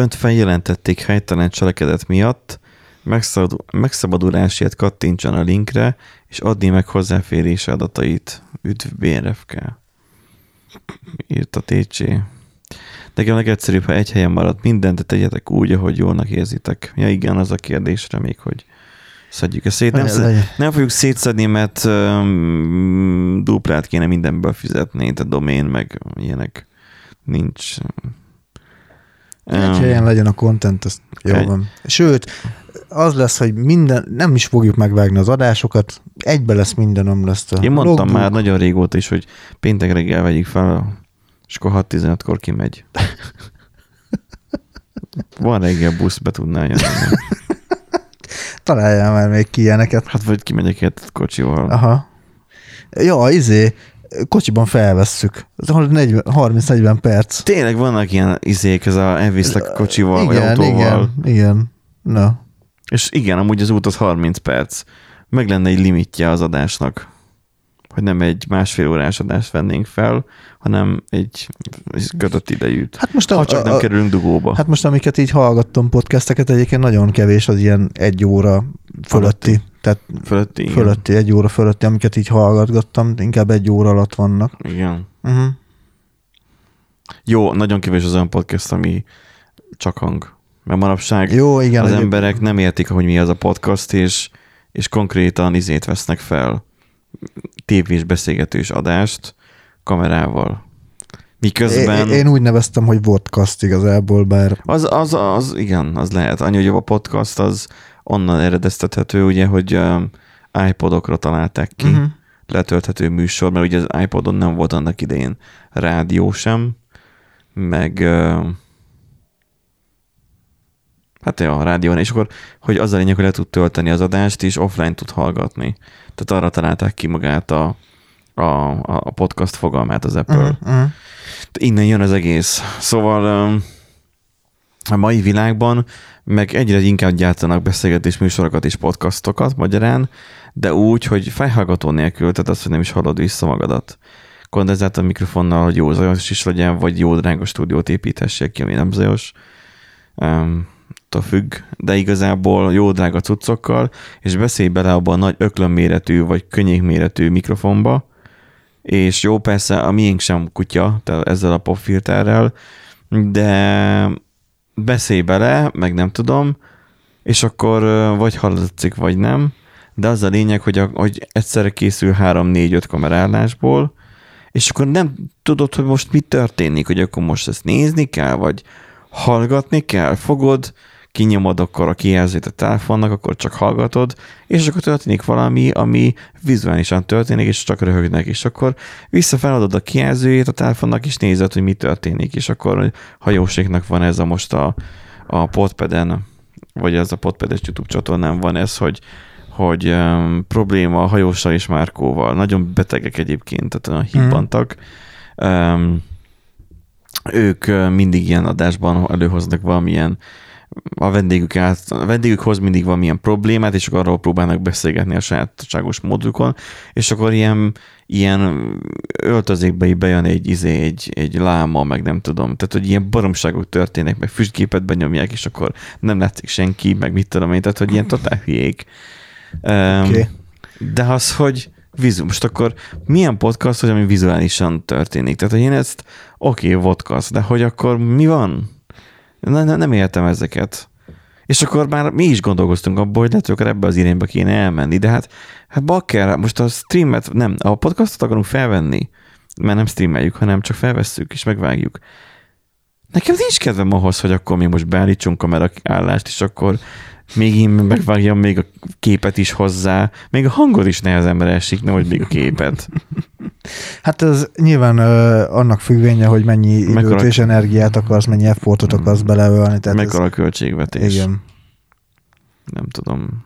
Önt feljelentették helytelen cselekedet miatt, megszabadulásért kattintson a linkre, és adni meg hozzáférés adatait. Üdv BRFK. Írt a TC. Nekem legegyszerűbb, ha egy helyen marad mindent, tegyetek úgy, ahogy jólnak érzitek. Ja igen, az a kérdésre még, hogy szedjük a szét. Nem, szed, nem fogjuk szétszedni, mert um, duplát kéne mindenből fizetni, a domén, meg ilyenek nincs. Egy helyen legyen a content, az jó egy, van. Sőt, az lesz, hogy minden, nem is fogjuk megvágni az adásokat, egybe lesz minden, lesz a Én mondtam logbook. már nagyon régóta is, hogy péntek reggel vegyük fel, és akkor 6-15-kor kimegy. Van reggel busz, be tudná jönni. Találjál már még ki ilyeneket. Hát vagy kimegyek egy kocsival. Aha. Ja, izé, kocsiban felvesszük. 30-40 perc. Tényleg vannak ilyen izék, ez a elviszlek kocsival, igen, vagy autóval. Igen, igen. Na. És igen, amúgy az út az 30 perc. Meg lenne egy limitje az adásnak. Hogy nem egy másfél órás adást vennénk fel, hanem egy kötött idejűt. Hát most a, ha csak nem a, kerülünk dugóba. Hát most amiket így hallgattam podcasteket, egyébként nagyon kevés az ilyen egy óra fölötti. Tehát fölötti, igen. fölötti, egy óra fölötti, amiket így hallgatgattam, inkább egy óra alatt vannak. Igen. Uh-huh. Jó, nagyon kevés az olyan podcast, ami csak hang. Mert manapság Jó, igen, az emberek nem értik, hogy mi az a podcast, és, és konkrétan izét vesznek fel tévés beszélgetős adást kamerával. Miközben... Én, én úgy neveztem, hogy podcast igazából, bár... Az, az, az igen, az lehet. Annyi, hogy a podcast az onnan eredeztethető, ugye, hogy um, iPodokra találták ki, uh-huh. letölthető műsor, mert ugye az iPodon nem volt annak idején rádió sem, meg uh, Hát ja, a rádión, és akkor, hogy az a lényeg, hogy le tud tölteni az adást, és offline tud hallgatni. Tehát arra találták ki magát a, a, a podcast fogalmát az Apple. Uh-huh, uh-huh. Innen jön az egész. Szóval a mai világban meg egyre inkább gyártanak beszélgetés műsorokat és podcastokat magyarán, de úgy, hogy fejhallgató nélkül, tehát azt, hogy nem is hallod vissza magadat. Kondenzátor mikrofonnal, hogy jó zajos is legyen, vagy jó drága stúdiót építessék ki, ami nem zajos. Um, függ, de igazából jó drága cuccokkal, és beszélj bele abban a nagy öklömméretű vagy könnyékméretű mikrofonba, és jó, persze a miénk sem kutya, tehát ezzel a popfilterrel, de beszélj bele, meg nem tudom, és akkor vagy hallatszik, vagy nem, de az a lényeg, hogy, a, hogy egyszerre készül 3-4-5 kamerálásból, és akkor nem tudod, hogy most mi történik, hogy akkor most ezt nézni kell, vagy hallgatni kell, fogod, kinyomod akkor a kijelzőt a telefonnak, akkor csak hallgatod, és akkor történik valami, ami vizuálisan történik, és csak röhögnek, és akkor visszafeladod a kijelzőjét a telefonnak, és nézed, hogy mi történik, és akkor hajóségnak van ez a most a, a podpeden, vagy ez a podpedes YouTube csatornán van ez, hogy hogy um, probléma a hajóssal és Márkóval. Nagyon betegek egyébként, tehát hibbantak. Mm. Um, ők mindig ilyen adásban előhoznak valamilyen a vendégük, át, a vendégük hoz mindig valamilyen problémát, és akkor arról próbálnak beszélgetni a sajátságos módukon, és akkor ilyen, ilyen öltözékbe bejön egy, izé, egy, egy láma, meg nem tudom, tehát hogy ilyen baromságok történnek, meg füstgépet benyomják, és akkor nem látszik senki, meg mit tudom én, tehát hogy ilyen totál hülyék. Okay. De az, hogy vizu, most akkor milyen podcast, hogy ami vizuálisan történik? Tehát, hogy én ezt oké, okay, vodcast, de hogy akkor mi van? Ne, ne, nem értem ezeket. És akkor már mi is gondolkoztunk abból, hogy lehet, hogy ebbe az irányba kéne elmenni, de hát, hát bakker, most a streamet, nem, a podcastot akarunk felvenni, mert nem streameljük, hanem csak felvesszük és megvágjuk. Nekem nincs kedvem ahhoz, hogy akkor mi most beállítsunk kameraállást, és akkor még én megvágjam még a képet is hozzá, még a hangod is nehezemre esik, nehogy még a képet. Hát ez nyilván ö, annak függvénye, hogy mennyi időt és energiát akarsz, mennyi effortot akarsz beleölni. Tehát Mekkora ez... a költségvetés. Igen. Nem tudom.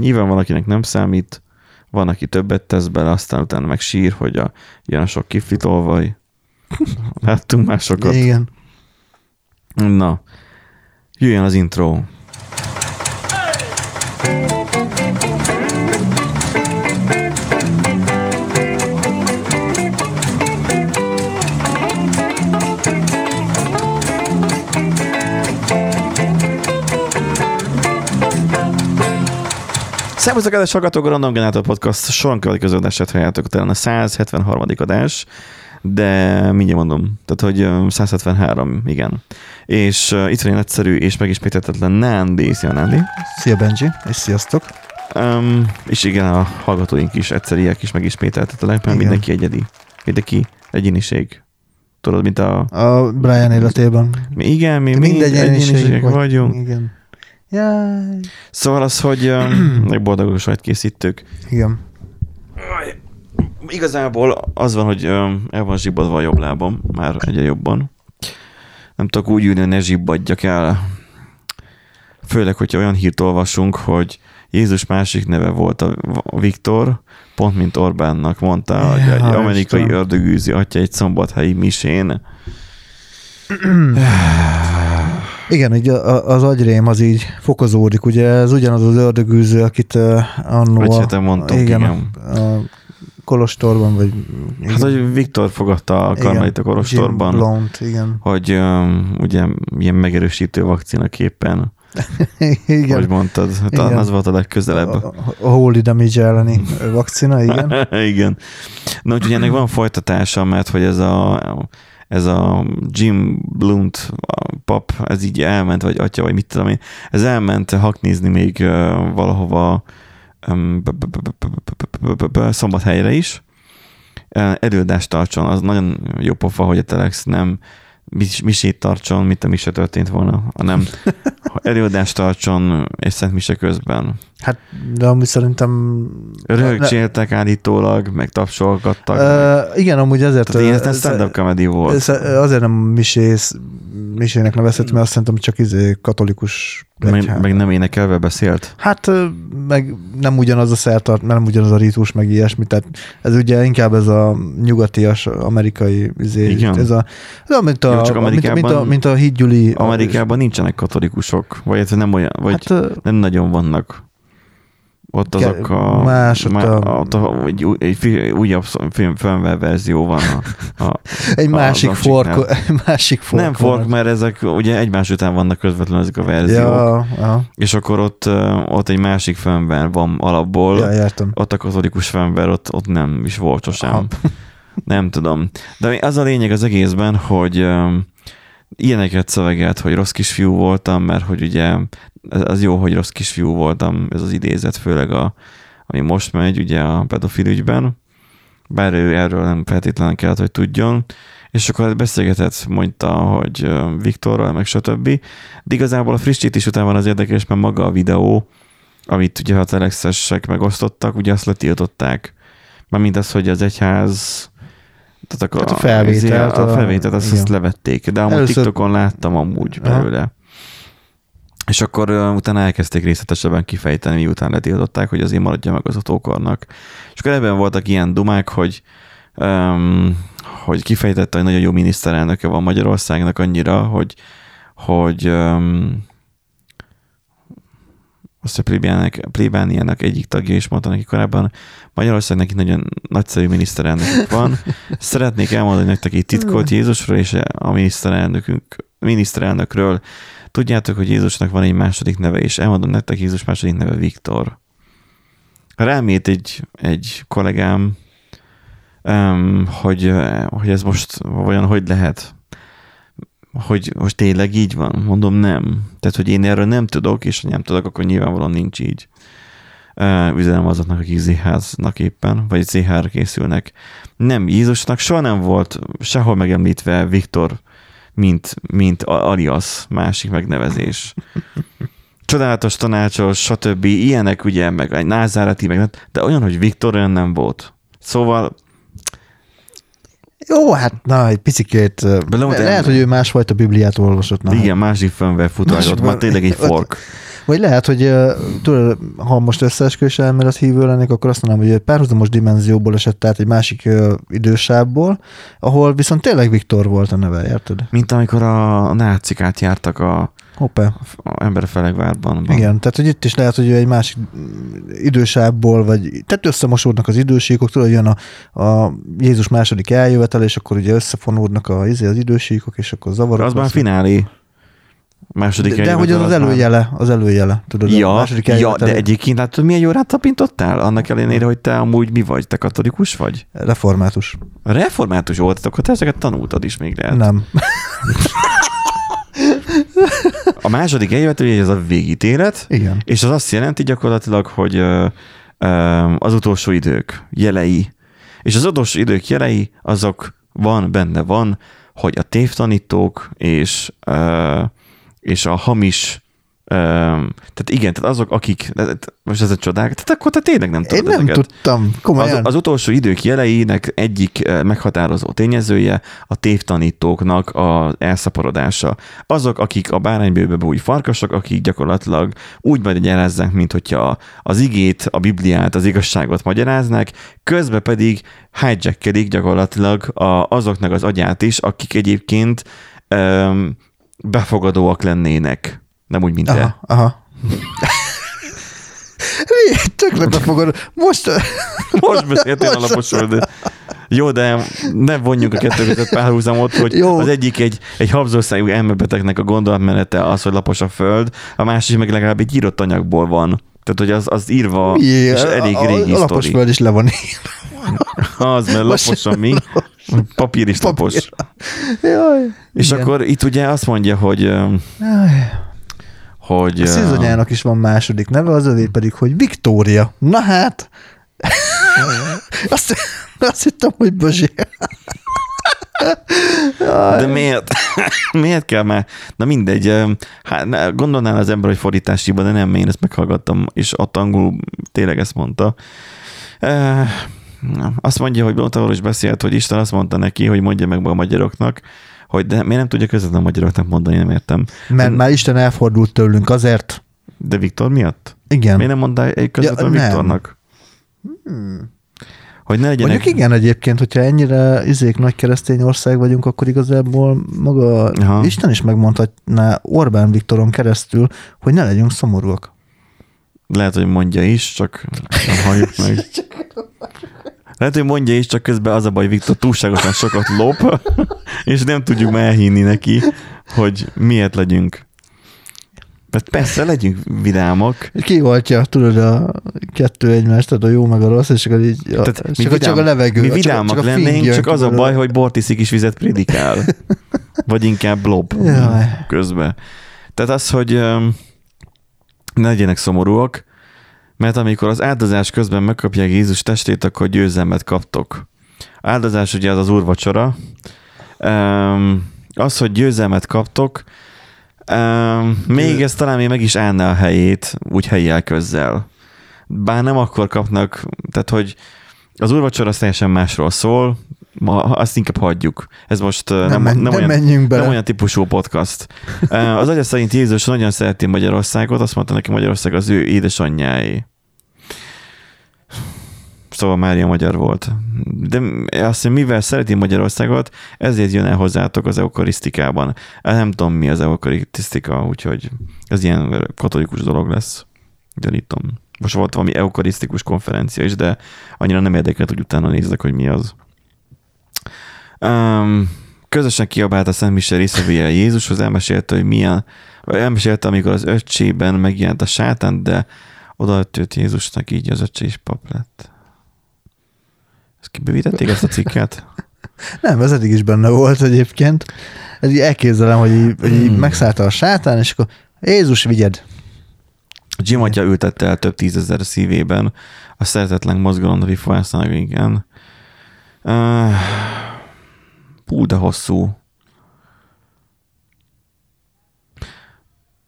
Nyilván van, akinek nem számít, van, aki többet tesz bele, aztán utána meg sír, hogy a, jön a sok kiflitolvaj. Láttunk másokat. Igen. Na, jöjjön az intro. Szervusztok, kedves hallgatók, a Random Generator Podcast soron következő adását halljátok, talán a 173. adás de mindjárt mondom, tehát hogy 173, igen. És uh, itt van egy egyszerű és megismételhetetlen Nándi. Szia, Nándi. Szia, Benji, és sziasztok. Um, és igen, a hallgatóink is egyszeriek is megismételhetetlenek, mert igen. mindenki egyedi. Mindenki egyéniség. Tudod, mint a... A Brian életében. Mi, igen, mi mind egyéniségek vagy, vagyunk. Igen. Jaj. Szóval az, hogy meg boldogos vagy készítők. Igen. Igazából az van, hogy el van zsibbadva a jobb lábam, már egyre jobban. Nem tudok úgy ülni, hogy ne zsibbadjak el. Főleg, hogyha olyan hírt olvasunk, hogy Jézus másik neve volt a Viktor, pont mint Orbánnak mondta, hogy egy amerikai ördögűzi atya egy szombathelyi misén. Igen, így az agyrém az így fokozódik, ugye ez ugyanaz az ördögűző, akit uh, annó... Vagy hát mondtuk, igen. igen. A Kolostorban, vagy... Igen. Hát, hogy Viktor fogadta a Karmelita Kolostorban. Jim Blount, igen. Hogy um, ugye ilyen megerősítő vakcinaképpen igen. Hogy mondtad, hát igen. az volt a legközelebb. A, a holy damage elleni vakcina, igen. igen. Na, úgyhogy ennek van folytatása, mert hogy ez a ez a Jim Blunt a pap, ez így elment, vagy atya, vagy mit tudom én, ez elment haknézni még valahova szombathelyre is, előadást tartson, az nagyon jó pofa, hogy a Telex nem misét tartson, mint a mise történt volna, hanem előadást tartson és szent mise közben. Hát, de ami szerintem... Rögcséltek állítólag, meg tapsolgattak. Uh, meg. Igen, amúgy ezért... Tehát ilyen stand-up comedy volt. Ez, azért nem misész, misének nevezhet, mert azt szerintem csak izé katolikus meg, meg, nem énekelve beszélt? Hát meg nem ugyanaz a szertart, nem ugyanaz a rítus, meg ilyesmi, tehát ez ugye inkább ez a nyugatias, amerikai izé, Igen. ez a, ez mint, a, Jó, csak mint, mint, a, mint a hídgyuli. Amerikában nincsenek katolikusok, vagy nem olyan, vagy hát, nem nagyon vannak. Ott azok a... Más, ott a... Ott a egy, egy újabb film, filmvel verzió van. A, a, egy másik fork, egy másik fork. Nem fork, mert ezek ugye egymás után vannak közvetlenül ezek a verziók. Ja, ja. És akkor ott, ott egy másik filmben van alapból. Ja, értem. Ott a katolikus filmben ott, ott nem is volt sosem. Nem tudom. De az a lényeg az egészben, hogy ilyeneket szövegelt, hogy rossz kisfiú voltam, mert hogy ugye az jó, hogy rossz kisfiú voltam, ez az idézet, főleg a, ami most megy ugye a pedofil ügyben, bár ő erről nem feltétlenül kellett, hogy tudjon, és akkor beszélgetett, mondta, hogy Viktorral, meg stb. De igazából a frissítés után van az érdekes, mert maga a videó, amit ugye a telexesek megosztottak, ugye azt letiltották. Mármint az, hogy az egyház tehát a, a felvételt. A, a felvételt, azt, azt levették, de amúgy Először... TikTokon láttam amúgy belőle. Aha. És akkor uh, utána elkezdték részletesebben kifejteni, miután letiltották, hogy azért maradja meg az utókornak. És akkor ebben voltak ilyen dumák, hogy um, hogy kifejtette, hogy nagyon jó miniszterelnöke van Magyarországnak annyira, hogy, hogy um, azt a plébániának egyik tagja is mondta neki korábban, Magyarországnak egy nagyon nagyszerű miniszterelnök van. Szeretnék elmondani nektek egy titkot Jézusról és a miniszterelnökünk, miniszterelnökről. Tudjátok, hogy Jézusnak van egy második neve, és elmondom nektek, Jézus második neve Viktor. Rámét egy, egy kollégám, hogy, hogy ez most olyan, hogy lehet hogy most tényleg így van? Mondom, nem. Tehát, hogy én erről nem tudok, és ha nem tudok, akkor nyilvánvalóan nincs így. Üzenem azoknak, akik ZH-nak éppen, vagy ZH-ra készülnek. Nem, Jézusnak soha nem volt sehol megemlítve Viktor, mint, mint alias, másik megnevezés. Csodálatos, tanácsos, stb. Ilyenek ugye, meg egy názárati, meg, de olyan, hogy Viktor olyan nem volt. Szóval jó, hát na, egy picikét. Le, lehet, hogy ő másfajta Bibliát olvasott. Na, Igen, másik fönve futázott, már tényleg egy fork. Vagy lehet, hogy tudod, ha most összeesküvés elmélet hívő lennék, akkor azt mondanám, hogy egy párhuzamos dimenzióból esett át egy másik idősából, ahol viszont tényleg Viktor volt a neve, érted? Mint amikor a nácik átjártak a Hoppá. Emberfelegvárban. Igen, tehát hogy itt is lehet, hogy egy másik idősából, vagy tehát összemosódnak az idősíkok, tudod, jön a, a Jézus második eljövetel, és akkor ugye összefonódnak a, izé, az idősíkok, és akkor zavarodnak. Az már finálé. Második De, de hogy az, az előjele, az előjele, tudod? a Ja, második ja, de egyébként látod, milyen jó tapintottál? Annak ellenére, hogy te amúgy mi vagy? Te katolikus vagy? Református. Református voltad, akkor te ezeket tanultad is még lehet. Nem. A második eljövetel, ugye ez a végítélet, Igen. és az azt jelenti gyakorlatilag, hogy az utolsó idők jelei. És az utolsó idők jelei, azok van, benne van, hogy a tévtanítók és, és a hamis tehát igen, tehát azok, akik, most ez a csodák, tehát akkor te tényleg nem Én tudod nem ezeket. tudtam, komolyan. Az, az utolsó idők jeleinek egyik eh, meghatározó tényezője a tévtanítóknak a elszaporodása. Azok, akik a báránybőbe búj farkasok, akik gyakorlatilag úgy magyarázzák, mint hogyha az igét, a Bibliát, az igazságot magyaráznák, közben pedig hijackelik gyakorlatilag a, azoknak az agyát is, akik egyébként um, befogadóak lennének. Nem úgy, mint te. Aha, aha. Mi? Tökre befogad. Most... Most beszéltél alaposról, de jó, de ne vonjunk a kettő között párhuzamot, hogy Jó. az egyik egy, egy habzorszájú elmebetegnek a gondolatmenete az, hogy lapos a föld, a másik meg legalább egy írott anyagból van. Tehát, hogy az, az írva, Mi? és elég régi a, a lapos föld is le van írva. Az, mert laposan mi? Papír is lapos. Jaj. És Igen. akkor itt ugye azt mondja, hogy, Jaj. hogy A színzanyának is van második neve, az övé pedig, hogy Viktória. Na hát. azt, azt hittem, hogy Bözsi. De miért? miért kell már? Na mindegy, hát gondolnál az ember, hogy fordításiban, de nem, én ezt meghallgattam, és ott angolul tényleg ezt mondta. Azt mondja, hogy Blótavor is beszélt, hogy Isten azt mondta neki, hogy mondja meg a magyaroknak, hogy de miért nem tudja közvetlen a magyaroknak mondani, nem értem. Mert már Isten elfordult tőlünk azért. De Viktor miatt? Igen. Miért nem mondta egy közvetlen Ja. Viktornak? Hogy ne legyenek... Mondjuk igen egyébként, hogyha ennyire izék nagy keresztény ország vagyunk, akkor igazából maga Aha. Isten is megmondhatná Orbán Viktoron keresztül, hogy ne legyünk szomorúak. Lehet, hogy mondja is, csak nem halljuk meg. Lehet, hogy mondja is, csak közben az a baj, Viktor túlságosan sokat lop, és nem tudjuk már elhinni neki, hogy miért legyünk. Mert persze, legyünk vidámak. Kioltja, tudod, a kettő egymást, tehát a jó meg a rossz, és akkor így a, Tehát csak, a, csak a levegő. mi csak, vidámak csak fing lennénk, csak az a baj, hogy bort iszik és vizet prédikál. Vagy inkább lob Jaj. közben. Tehát az, hogy ne legyenek szomorúak, mert amikor az áldozás közben megkapják Jézus testét, akkor győzelmet kaptok. Áldozás ugye az az úrvacsora. Öm, Az, hogy győzelmet kaptok, öm, még ez talán még meg is állná a helyét, úgy helyi elközzel. Bár nem akkor kapnak, tehát hogy az úrvacsora teljesen másról szól, ma azt inkább hagyjuk. Ez most nem, nem, men- nem, nem olyan, bele. nem olyan típusú podcast. Az agya szerint Jézus nagyon szereti Magyarországot, azt mondta neki Magyarország az ő édesanyjáé. Szóval Mária magyar volt. De azt mondja, mivel szereti Magyarországot, ezért jön el hozzátok az eukarisztikában. Nem tudom, mi az eukarisztika, úgyhogy ez ilyen katolikus dolog lesz. Gyanítom. Most volt valami eukarisztikus konferencia is, de annyira nem érdekelt, hogy utána nézzek, hogy mi az. Um, közösen kiabált a Szent Mise részevője Jézushoz, elmesélte, hogy milyen, elmesélte, amikor az öccsében megjelent a sátán, de odaadott Jézusnak, így az öccse is pap lett. Ezt kibővítették ezt a cikket? Nem, ez eddig is benne volt egyébként. Ez így elképzelem, hogy így, hogy így Hmm. megszállta a sátán, és akkor Jézus, vigyed. Jim atya ültette el több tízezer szívében a szeretetlen mozgalom napi igen. Uh, Pú, de hosszú.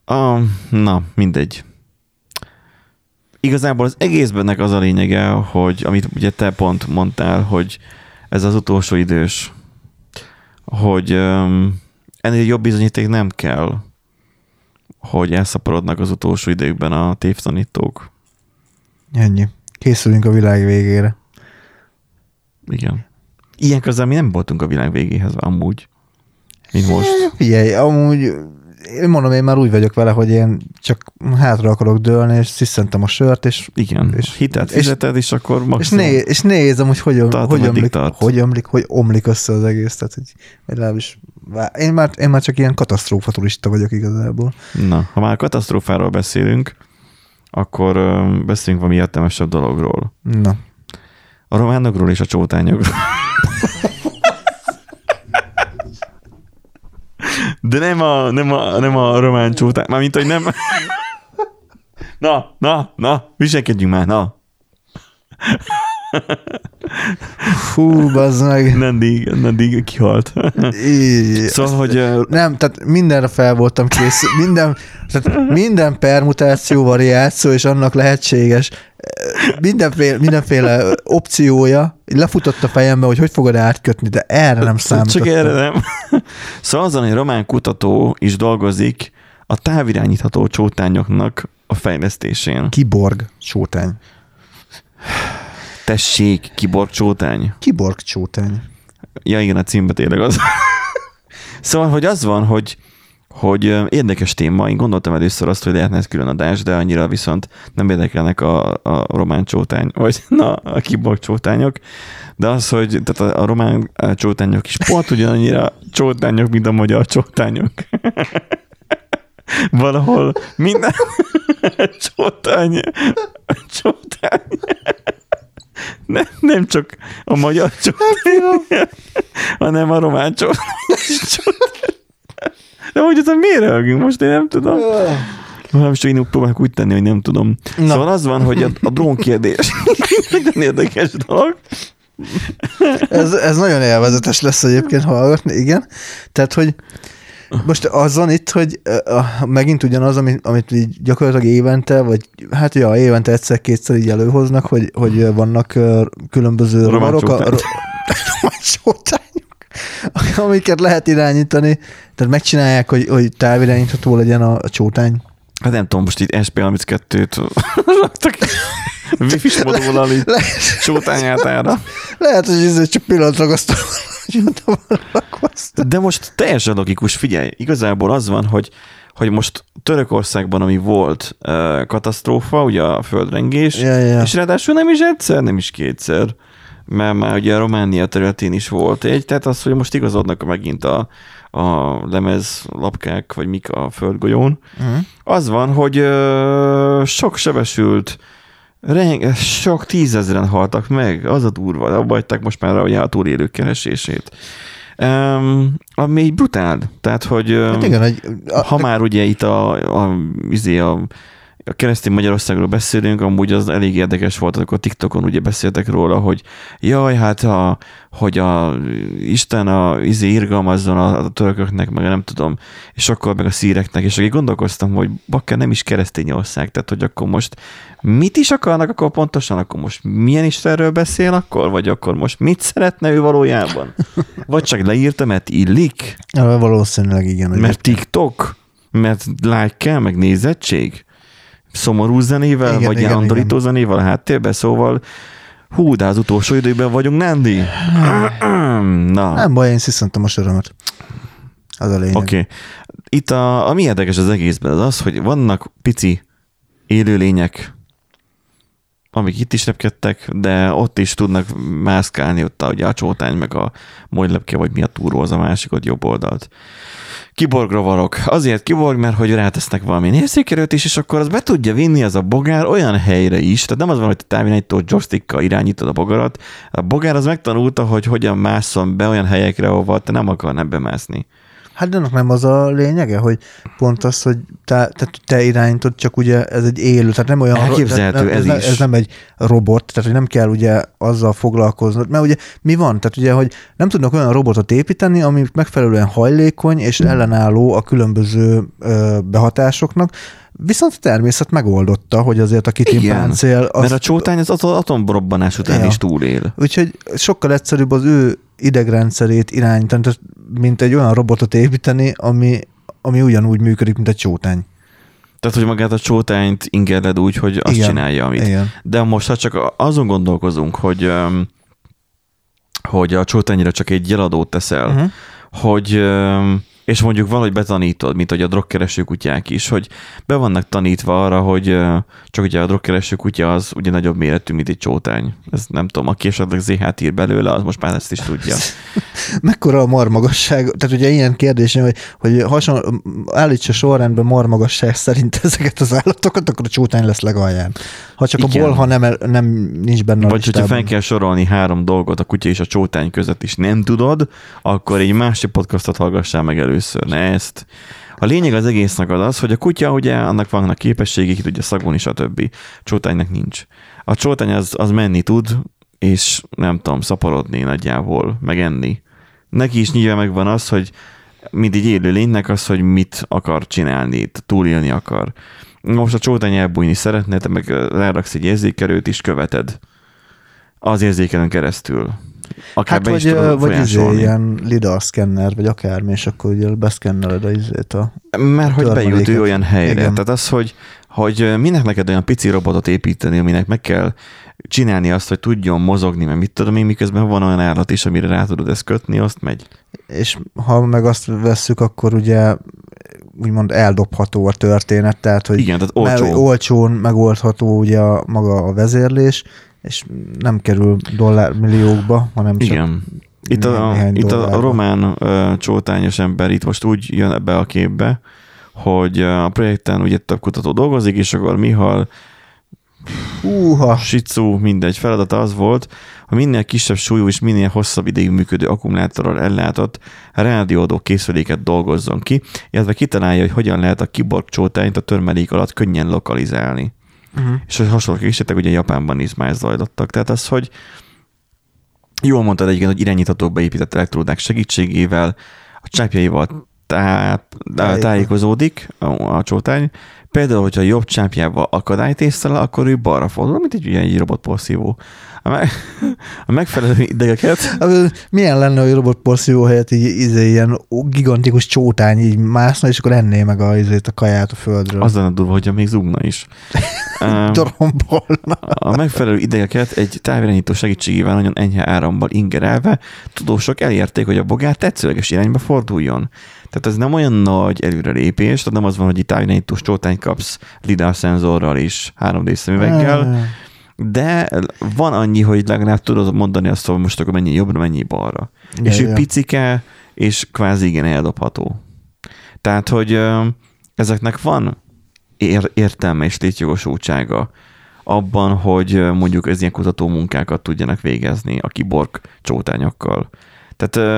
Uh, na, mindegy. Igazából az egészbennek az a lényege, hogy amit ugye te pont mondtál, hogy ez az utolsó idős, hogy um, ennél jobb bizonyíték nem kell, hogy elszaporodnak az utolsó időkben a tévtanítók. Ennyi. Készülünk a világ végére. Igen. Ilyen közel mi nem voltunk a világ végéhez amúgy, mint most. Figyelj, amúgy én mondom, én már úgy vagyok vele, hogy én csak hátra akarok dőlni, és sziszentem a sört, és, Igen, és hitelt fizeted, és, és akkor és, maximum... né, és nézem, hogy hogy, Tartom, hogy, ömlik, hogy ömlik, hogy omlik össze az egész. Tehát, hogy legalábbis, én már, én már csak ilyen katasztrófa turista vagyok igazából. Na, ha már katasztrófáról beszélünk, akkor ö, beszéljünk valami értelmesebb dologról. Na. A románokról és a csótányokról. De nem a, nem a, nem a román csótány, mármint, hogy nem... Na, na, na, viselkedjünk már, na. Fú, bazd meg. Nandi, Nandi kihalt. Í- Szóval, hogy Nem, tehát mindenre fel voltam kész. Minden, tehát minden permutáció, variáció és annak lehetséges eh, mindenféle, mindenféle opciója lefutott a fejembe, hogy hogy fogod átkötni, de erre nem számítottam. Csak erre nem. Szóval azon, hogy román kutató is dolgozik a távirányítható csótányoknak a fejlesztésén. Kiborg csótány. Tessék, kiborg csótány. Kiborg csótány. Ja igen, a címbe tényleg az. szóval, hogy az van, hogy hogy érdekes téma, én gondoltam először azt, hogy lehetne ez külön adás, de annyira viszont nem érdekelnek a, a román csótány, vagy na, a kiborg csótányok, de az, hogy tehát a, a román csótányok is pont ugyanannyira csótányok, mint a magyar csótányok. Valahol minden csótány, csótány. Nem, nem csak a magyar csótány, hanem a román csótány. De hogy azon miért röhögünk most, én nem tudom. Most csak én próbálok úgy tenni, hogy nem tudom. Na. Szóval az van, hogy a, a drón kérdés nagyon érdekes dolog. Ez, ez nagyon élvezetes lesz egyébként hallgatni, igen. Tehát, hogy most az van itt, hogy megint ugyanaz, amit, amit így gyakorlatilag évente, vagy hát ja, évente egyszer-kétszer így előhoznak, hogy, hogy vannak különböző rovarok, a, amiket lehet irányítani, tehát megcsinálják, hogy, hogy távirányítható legyen a, a csótány. Hát nem tudom, most itt SP32-t raktak wifi-s modulal így Le, csótányátára. lehet, hogy ez csak pillantragasztó. De most teljesen logikus, figyelj, igazából az van, hogy, hogy most Törökországban, ami volt uh, katasztrófa, ugye a földrengés, Ja, ja. és ráadásul nem is egyszer, nem is kétszer, mert már ugye a Románia területén is volt egy, tehát az, hogy most igazodnak megint a, a lemezlapkák, vagy mik a földgolyón, Uh-huh. az van, hogy ö, sok sebesült, reng, sok tízezeren haltak meg, az a durva, abba hagyták most már a túlélők keresését. Um, ami így brutál. Tehát, hogy ö, Hát igen, egy, a, ha már ugye itt a, a, izé a, a keresztény Magyarországról beszélünk, amúgy az elég érdekes volt, amikor TikTokon ugye beszéltek róla, hogy jaj, hát a, hogy a Isten a izé irgalmazzon a, a törököknek, meg a nem tudom, és akkor meg a szíreknek, és akkor gondolkoztam, hogy bakker nem is keresztény ország, tehát hogy akkor most mit is akarnak akkor pontosan, akkor most milyen Istenről beszél akkor, vagy akkor most mit szeretne ő valójában? Vagy csak leírta, mert illik? valószínűleg igen. Mert TikTok? Mert like kell, meg nézettség? Szomorú zenével, Igen, igen, vagy ilyen igen, andalító zenével a háttérben, szóval hú, de az utolsó időben vagyunk, Nandi. Na, Nem baj, én sziszentem a sörömet. Az a lényeg. oké. Okay. Itt a, ami érdekes az egészben az az, hogy vannak pici élőlények, amik itt is repkedtek, de ott is tudnak mászkálni, ott a, ugye a csótány, meg a molylepke, vagy mi a túró, az a másik, ott jobb oldalt. Kiborgra varok. Azért kiborg, mert hogy rátesznek valami érzékelőt is, és akkor az be tudja vinni az a bogár olyan helyre is, tehát nem az van, hogy te távirányító joystickkal irányítod a bogarat, a bogár az megtanulta, hogy hogyan másszon be olyan helyekre, ahova te nem akarnál bemászni. Hát annak nem az a lényege, hogy pont az, hogy te, tehát te irányítod, csak ugye ez egy élő, tehát nem olyan... Elképzelhető tehát nem, ez nem, is. Ez nem egy robot, tehát hogy nem kell ugye azzal foglalkoznod, mert ugye mi van? Tehát ugye, hogy nem tudnak olyan robotot építeni, ami megfelelően hajlékony és ellenálló a különböző ö, behatásoknak, viszont a természet megoldotta, hogy azért a kitimpáncél... Az... Mert a csótány az at- atomrobbanás után Ja. is túlél. Úgyhogy sokkal egyszerűbb az ő idegrendszerét irányítani, tehát mint egy olyan robotot építeni, ami, ami ugyanúgy működik, mint egy csótány. Tehát, hogy magát a csótányt ingerled úgy, hogy azt Igen. csinálja, amit. Igen. De most ha csak azon gondolkozunk, hogy, hogy a csótányra csak egy jeladót teszel, Uh-huh. hogy és mondjuk valahogy betanítod, mint hogy a drogkereső kutyák is, hogy be vannak tanítva arra, hogy csak ugye a drogkereső kutya az ugye nagyobb méretű, mint egy csótány. Ez nem tudom, aki esetleg ZH-t ír belőle, az most már ezt is tudja. Mekkora a marmagasság? Tehát ugye ilyen kérdés, hogy, hogy hasonló, állítsa sorrendben marmagasság szerint ezeket az állatokat, akkor a csótány lesz legalján. Ha csak Igen. a bolha nem, nem nincs benne Vagy hogyha fel kell sorolni három dolgot a kutya és a csótány között is nem tudod, akkor egy másik podcastot hallgassál meg először, ne ezt. A lényeg az egésznek az az, hogy a kutya ugye annak vannak képességek, ki tudja szagolni, stb. Csótánynak nincs. A csótány az, az menni tud, és nem tudom, szaporodni nagyjából, meg enni. Neki is nyilván megvan az, hogy mindig élő lénynek az, hogy mit akar csinálni, túlélni akar. Most a csótány elbújni szeretne, te meg leraksz egy érzékelőt is követed. Az érzékelőn keresztül. Akár hát vagy, vagy izé, ilyen lidar szkenner, vagy akármi, és akkor ugye beszkenneled a izét a Mert hogy bejut ő olyan helyre. Igen. Tehát az, hogy, hogy minek neked olyan pici robotot építeni, aminek meg kell csinálni azt, hogy tudjon mozogni, mert mit tudom én, miközben van olyan állat is, amire rá tudod ezt kötni, azt megy. És ha meg azt vesszük, akkor ugye úgymond eldobható a történet, tehát hogy Igen, tehát olcsó. olcsón megoldható ugye a, maga a vezérlés, és nem kerül dollármilliókba, hanem csak Igen. Itt a, itt a román uh, csótányos ember itt most úgy jön ebbe a képbe, hogy a projekten ugye több kutató dolgozik, és akkor Mihal Húha. Shizu, mindegy, feladata az volt, hogy minél kisebb súlyú és minél hosszabb ideig működő akkumulátorral ellátott rádióadó készüléket dolgozzon ki, illetve kitalálja, hogy hogyan lehet a kiborg csótányt a törmelék alatt könnyen lokalizálni. Uh-huh. És hogy hasonló kísérletek ugye Japánban is már zajlottak. Tehát az, hogy jól mondtad egyébként, hogy irányíthatók beépített elektródák segítségével, a csápjaival tá- tájékozódik a, a csótány. Például, hogyha jobb csápjával akadályt észrel, akkor ő balra fordul, mint egy, egy robotporszívó. A, meg, a megfelelő idegeket... Milyen lenne, hogy robotporszívó helyett így, így, ilyen gigantikus csótány így mászna, és akkor enné meg a, így, a kaját a földről. Az lenne durva, hogyha még zugna is. Trombolna. a megfelelő idegeket egy távirányító segítségével nagyon enyhe árammal ingerelve tudósok elérték, hogy a bogár tetszőleges irányba forduljon. Tehát ez nem olyan nagy előrelépés, tehát nem az van, hogy itt távirányítós csótány kapsz lidar szenzorral és 3D szemüveggel, de van annyi, hogy legalább tudod mondani azt, hogy most akkor mennyi jobbra, mennyi balra. Ja, és ő ja. picike, és kvázi igen eldobható. Tehát, hogy ezeknek van ér- értelme és létjogosultsága abban, hogy mondjuk ez ilyen kutató munkákat tudjanak végezni a kiborg csótányokkal. Tehát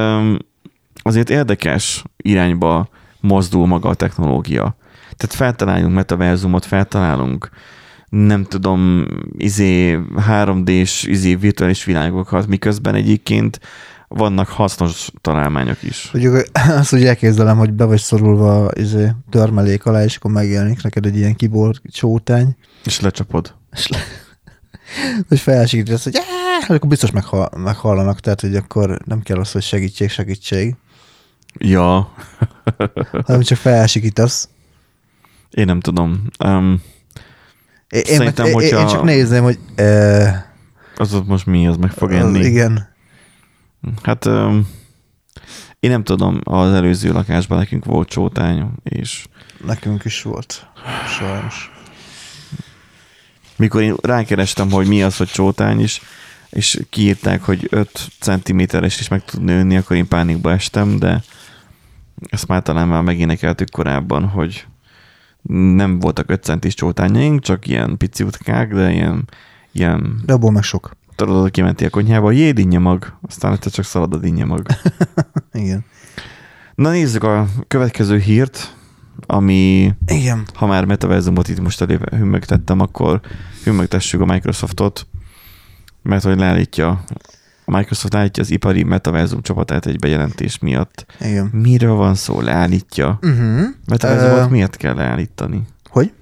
azért érdekes irányba mozdul maga a technológia. Tehát feltaláljunk metaverzumot, feltalálunk nem tudom, izé 3D-s izé virtuális világokat, miközben egyébként vannak hasznos találmányok is. Mondjuk azt úgy elképzelem, hogy be vagy szorulva izé, törmelék alá, és akkor megjelenik neked egy ilyen kibor csótány. És lecsapod. És le... hogy felsikítesz, hogy akkor biztos meghal, meghallanak, tehát hogy akkor nem kell az, hogy segítség, segítség. Ja. hanem csak felsikítasz. Én nem tudom. Um, én, Szerintem, én, hogyha... én csak nézném, hogy... Uh, az ott most mi, az meg fog enni. Igen. Hát um, én nem tudom, az előző lakásban nekünk volt csótány, és... Nekünk is volt, sajnos. Mikor én rákerestem, hogy mi az, hogy csótány is, és kiírták, hogy 5 cm-es is meg tud nőni, akkor én pánikba estem, de ezt már talán már megénekeltük korábban, hogy nem voltak 5 centis csótányaink, csak ilyen pici utkák, de ilyen, ilyen... De abból meg sok. Tudod, hogy kimenti a konyhába, jé, dinnye mag, aztán egyszer csak szalad a dinnye mag. Igen. Na nézzük a következő hírt, ami, Igen. ha már metaverzumot itt most elébe hümmögtettem, akkor hümmögtessük a Microsoftot, mert hogy leállítja a Microsoft állítja az ipari metaverzum csapatát egy bejelentés miatt. Igen. Miről van szó? Leállítja? Uh-huh. Metaverzumot uh, miért kell leállítani? Hogy?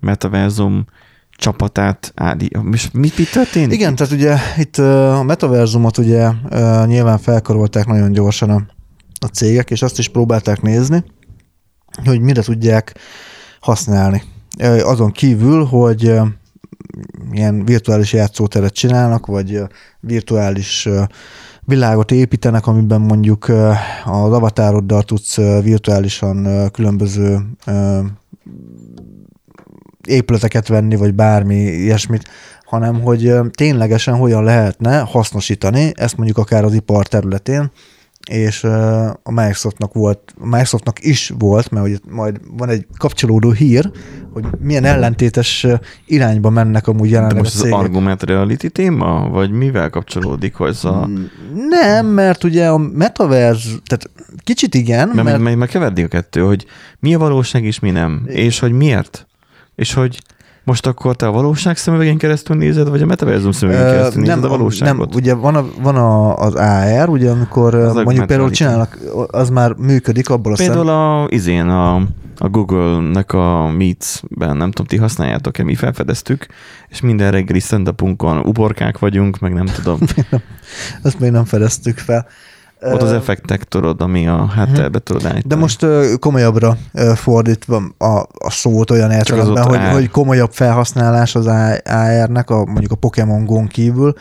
Metaverzum csapatát állítja. És mit, mit történik? Igen, tehát ugye itt a metaverzumot ugye nyilván felkarolták nagyon gyorsan a, a cégek, és azt is próbálták nézni, hogy mire tudják használni. Azon kívül, hogy ilyen virtuális játszóteret csinálnak, vagy virtuális világot építenek, amiben mondjuk az avatároddal tudsz virtuálisan különböző épületeket venni, vagy bármi ilyesmit, hanem hogy ténylegesen hogyan lehetne hasznosítani, ezt mondjuk akár az ipar területén, és a Microsoftnak volt, a Microsoftnak is volt, mert hogy majd van egy kapcsolódó hír, hogy milyen ellentétes irányba mennek amúgy jelenleg De most az argument reality téma, vagy mivel kapcsolódik hozzá? Nem, mert ugye a metaverse, tehát kicsit igen, mert... Mert, mert, mert keverdik a kettő, hogy mi a valóság és mi nem, és hogy miért, és hogy most akkor te a valóság szemüvegén keresztül nézed, vagy a metaverzum szemüvegén keresztül nézed nem, a valóságot? Nem, ugye van, a, van a, az AR, ugye amikor az mondjuk például csinálnak, az már működik abból a Például szem... a, izén a, a Google-nek a Meets-ben, nem tudom, ti használjátok-e, mi felfedeztük, és minden reggeli stand uborkák vagyunk, meg nem tudom. Ezt még nem fedeztük fel. Ott az effektek tudod, ami a háttérbe tudod állítani. De most komolyabbra fordítva a, a szót olyan értelemben, hogy, hogy komolyabb felhasználás az AR-nek, a, mondjuk a Pokémon Go-n kívül,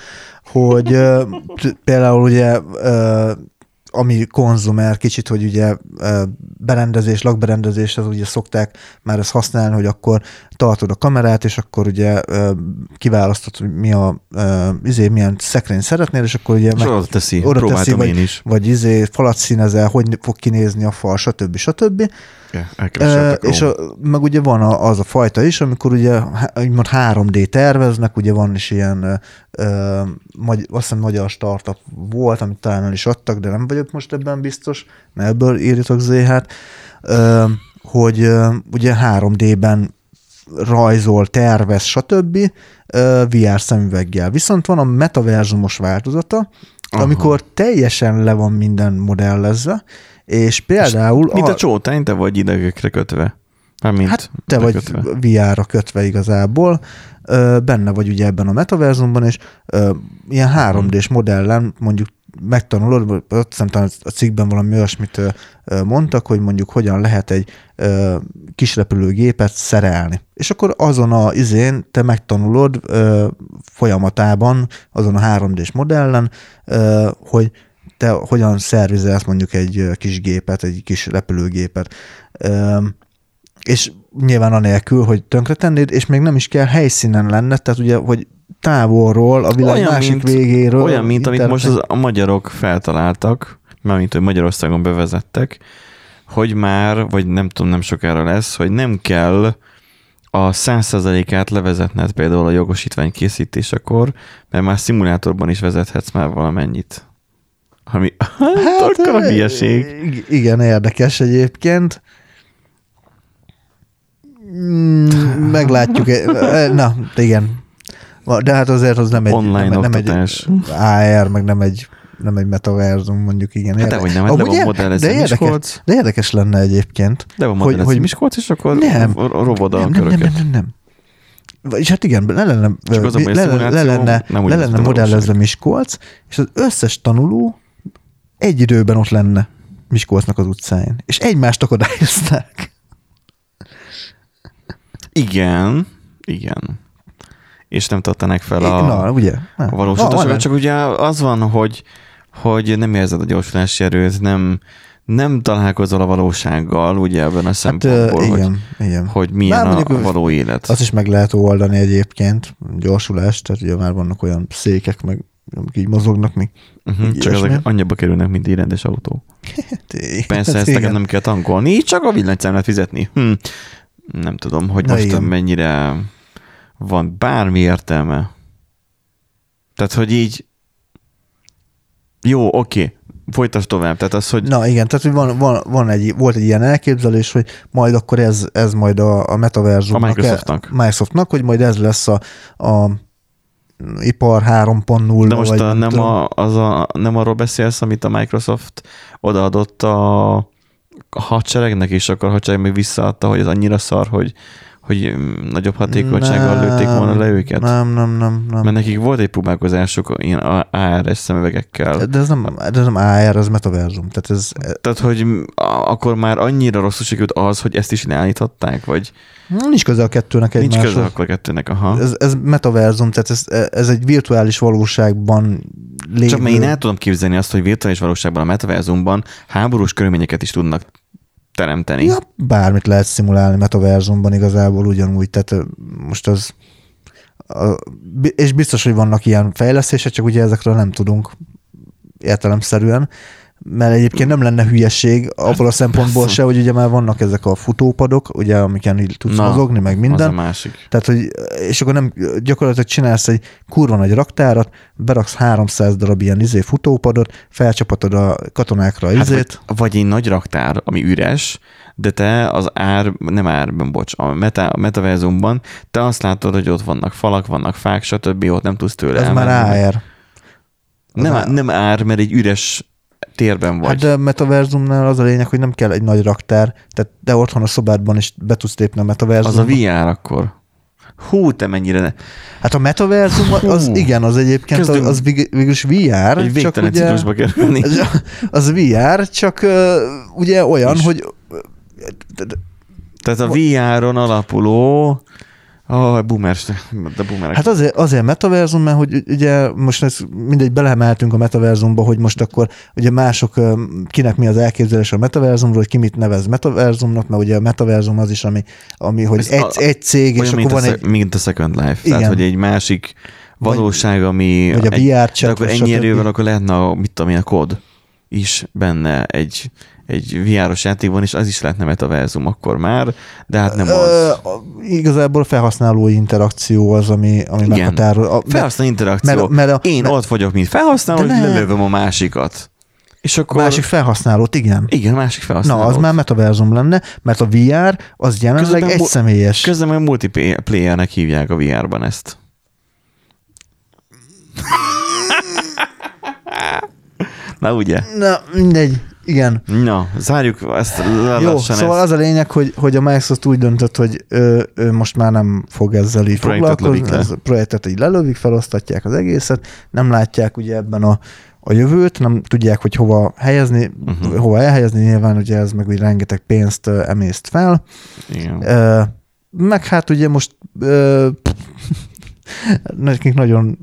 hogy például ugye ami konzumer, kicsit, hogy ugye berendezés, lakberendezés, az ugye szokták már ezt használni, hogy akkor tartod a kamerát, és akkor ugye kiválasztod, hogy mi a, izé, milyen szekrény szeretnél, és akkor ugye meg, oda teszi, oda teszi vagy, én is. vagy izé, falat színezel, hogy fog kinézni a fal, stb. stb. Yeah, és a, meg ugye van a, az a fajta is, amikor ugye úgymond 3D terveznek, ugye van is ilyen, ö, magy, azt hiszem magyar startup volt, amit talán el is adtak, de nem vagyok most ebben biztos, mert ebből írjatok ZH-t, ö, hogy ö, ugye 3D-ben rajzol, tervez, stb. VR szemüveggel. Viszont van a metaverzumos változata, Aha. amikor teljesen le van minden modellezve, és például... Mint a, a csótány, te vagy idegekre kötve. Mármint hát te vagy kötve. VR-ra kötve igazából, benne vagy ugye ebben a metaverzumban, és ilyen 3D-s modellen mondjuk megtanulod, ott szerintem a cikkben valami olyasmit mondtak, hogy mondjuk hogyan lehet egy kis repülőgépet szerelni. És akkor azon a izén te megtanulod folyamatában, azon a 3D-s modellen, hogy te hogyan szervizelsz mondjuk egy kis gépet, egy kis repülőgépet. És nyilván anélkül, hogy tönkretennéd, és még nem is kell helyszínen lenne, tehát ugye, hogy távolról, a világ olyan, másik mint, végéről. Olyan, mint amit most az, a magyarok feltaláltak, mint hogy Magyarországon bevezettek, hogy már, vagy nem tudom, nem sokára lesz, hogy nem kell a 100%-át levezetned például a jogosítvány készítésekor, mert már szimulátorban is vezethetsz már valamennyit. Ami hát, a hülyeség. Igen, érdekes egyébként. Mm, meglátjuk. Na, igen. De hát azért az nem egy, Online nem, nem egy AR, meg nem egy nem egy metaverzum, mondjuk igen. Hát de hogy nem, oh, de van modellező de érdekes, de érdekes lenne egyébként. De van modellező hogy, Miskolc, és akkor nem, robod a nem, köröket. Nem, nem, nem, nem. És hát igen, le lenne, le, le, le lenne, le lenne modellezve Miskolc, és az összes tanuló egy időben ott lenne Miskolcnak az utcáin, és egymást akadályozták. Igen, igen. És nem tartanak fel a, Na, ugye? Nem. a valóságot. Csak ugye az van, hogy, hogy nem érzed a gyorsulási erőt, nem, nem találkozol a valósággal, ugye ebben a szempontból, hát, igen, hogy, igen. hogy milyen a, a való élet. Azt is meg lehet oldani egyébként, gyorsulást, tehát ugye már vannak olyan székek, meg amik így mozognak még. Uh-huh, csak ezek annyiba kerülnek, mint egy rendes autó. Persze, ezt igen. nem kell tankolni, csak a villanyszámlát fizetni. Hm. Nem tudom, hogy Na most igen. mennyire van bármi értelme. Tehát, hogy így jó, oké, okay, folytasd tovább. Tehát az, hogy... Na igen, tehát hogy van, van, van egy, volt egy ilyen elképzelés, hogy majd akkor ez, ez majd a, a metaverzumnak. A Microsoftnak. E, Microsoftnak, hogy majd ez lesz a, a ipar 3.0. De most vagy a, nem, a, az a, nem arról beszélsz, amit a Microsoft odaadott a, a hadseregnek, és akkor a hadsereg még visszaadta, hogy ez annyira szar, hogy hogy nagyobb hatékonysággal nem, lőtték volna le őket? Nem, nem, nem, nem. Mert nekik volt egy próbálkozásuk ilyen ARS szemüvegekkel. De ez nem, de ez nem AR, ez metaverzum. Tehát, ez, Tehát, hogy akkor már annyira rosszul sikerült az, hogy ezt is leállították, vagy... Nincs köze a kettőnek egymáshoz. Nincs köze akkor a kettőnek, aha. Ez, ez metaverzum, tehát ez, ez egy virtuális valóságban lévő... Csak mert én el tudom képzelni azt, hogy virtuális valóságban a metaverzumban háborús körülményeket is tudnak teremteni. Ja, bármit lehet szimulálni metaverzumban igazából ugyanúgy, tehát most az és biztos, hogy vannak ilyen fejlesztések, csak ugye ezekről nem tudunk értelemszerűen, mert egyébként nem lenne hülyeség abból a szempontból persze. se, hogy ugye már vannak ezek a futópadok, ugye, amiken így tudsz Na, mozogni, meg Az minden. a másik. Tehát, hogy, és akkor nem, gyakorlatilag csinálsz egy kurva nagy raktárat, beraksz 300 darab ilyen izé futópadot, felcsapatod a katonákra Hát izét. vagy, vagy egy nagy raktár, ami üres, de te az ár, nem árban, bocs, a, meta, a metaverzumban, te azt látod, hogy ott vannak falak, vannak fák, stb. ott nem tudsz tőle ez már elmenni. AR. Nem, Az nem ár, mert egy üres térben vagy. Hát de a metaverzumnál az a lényeg, hogy nem kell egy nagy raktár, tehát de otthon a szobádban is be tudsz lépni a az metaverzumba. a VR akkor. Hú, te mennyire ne. Hát a metaverzum, az Hú. igen, az egyébként az, Kezdünk az vég- végülis VR, Egy csak ugye, kerülni. az, az VR, csak uh, ugye olyan, És? hogy Tehát a VR-on alapuló Oh, boomer, de boomerek. Hát azért, azért metaverzum, mert hogy ugye most ez mindegy, belemeltünk a metaverzumba, hogy most akkor ugye mások, kinek mi az elképzelés a metaverzumról, hogy ki mit nevez metaverzumnak, mert ugye a metaverzum az is, ami, ami hogy Ez egy, a- egy cég, és akkor mint, van a, egy, mint a Second Life. Igen. Tehát, hogy egy másik valóság, ami... vagy a VR chat, akkor ennyi erővel, akkor lehetne a, mit tudom én, a kod is benne egy, egy VR-os játékban, és az is lehetne metaverzum akkor már, de hát nem az. a- igazából a felhasználói interakció az, ami, ami Igen. meghatározó. A- Felhasználó interakció. mert- mert a- Én mert- ott vagyok, mint felhasználó, ne. lelövöm a másikat. És akkor... a másik felhasználót, igen. Igen, másik Na, felhasználó. az már metaverzum lenne, mert a VR az jelenleg Közben egy személyes. Közben meg multiplayernek hívják a VR-ban ezt. Na ugye? Na, mindegy, igen. Na, zárjuk ezt le- Jó, szóval ezt. az a lényeg, hogy, hogy a Microsoft úgy döntött, hogy ő, ő most már nem fog ezzel így Projektet foglalkozni, ez a projektet így lelövik, felosztatják az egészet, nem látják ugye ebben a, a jövőt, nem tudják, hogy hova helyezni, uh-huh. hova elhelyezni, nyilván ugye ez meg úgy rengeteg pénzt ö, emészt fel. Igen. Ö, meg hát ugye most ö, nekik nagyon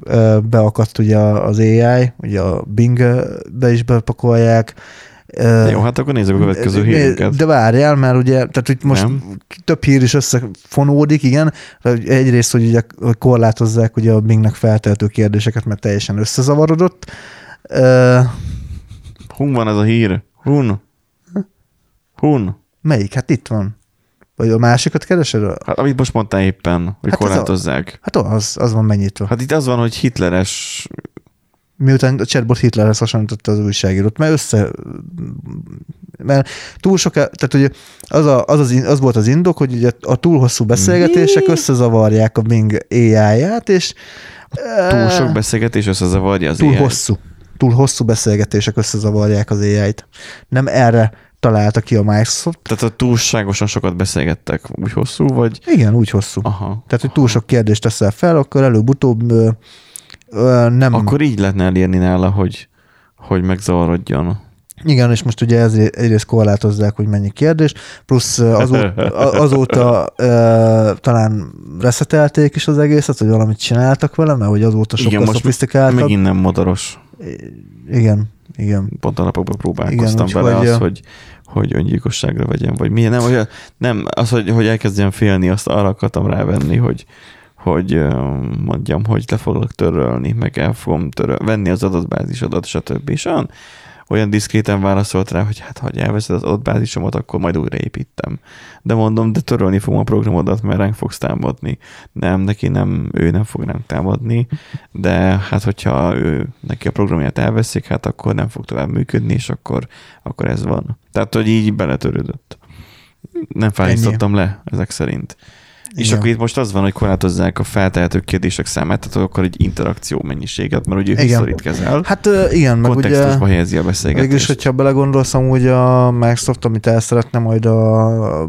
beakadt ugye az AI, ugye a Bing-be is bepakolják. Jó, hát akkor nézzük a következő hírünket. de várjál, mert ugye, tehát hogy most Nem? több hír is összefonódik, igen. Egyrészt, hogy ugye korlátozzák ugye a Bingnek feltehető kérdéseket, mert teljesen összezavarodott. Hun van ez a hír. Hun. Hun. melyik? Hát itt van. Vagy a másikat keresed? Hát amit most mondtál éppen, hogy Hát ez a- korlátozzák. Hát az, az van megnyitva. Hát itt az van, hogy hitleres miután a chatbot Hitlerhez hasonlította az újságírót, mert össze, mert túl sok, tehát ugye az, a, az, az, az volt az indok, hogy ugye a túl hosszú beszélgetések összezavarják a Bing AI-ját, és túl sok beszélgetés összezavarja az túl AI. hosszú, túl hosszú beszélgetések összezavarják az AI-t. Nem erre találta ki a Microsoft. Tehát a túlságosan sokat beszélgettek, úgy hosszú, vagy... Igen, úgy hosszú. Aha. Tehát, hogy túl sok kérdést teszel fel, akkor előbb-utóbb ö, nem... Akkor így lehetne elérni nála, hogy, hogy megzavarodjon. Igen, és most ugye ez, egyrészt korlátozzák, hogy mennyi kérdés, plusz azóta, azóta ö, talán reszetelték is az egészet, hogy valamit csináltak vele, mert hogy azóta sokkal Igen, most szofisztikáltabb. Megint nem motoros. Igen, igen. Pont a napokban próbálkoztam Igen, vele úgyhogy, az, hogy, hogy öngyilkosságra vegyen, vagy milyen. Nem, olyan, nem az, hogy, hogy elkezdjem félni, azt arra akartam rávenni, hogy, hogy mondjam, hogy le foglak törölni, meg el fogom töröl, venni az adatbázisodat, stb. És olyan, olyan diszkréten válaszolt rá, hogy hát, ha elveszed az adatbázisomat, akkor majd újraépítem. De mondom, de törölni fogom a programodat, mert ránk fogsz támadni. Nem, neki nem, ő nem fog ránk támadni, de hát hogyha ő, neki a programját elveszik, hát akkor nem fog tovább működni, és akkor, akkor ez van. Tehát, hogy így beletörődött. Nem fájítottam le, ezek szerint. És Igen. akkor itt most az van, hogy korlátozzák a feltehető kérdések számát, tehát akkor egy interakció mennyiséget, mert ugye hisztorit kezel, Hát igen, meg ugye... kontextusba helyezi a Végülis, beszélgetést. hogyha belegondolsz, amúgy a Microsoft, amit el szeretne majd a,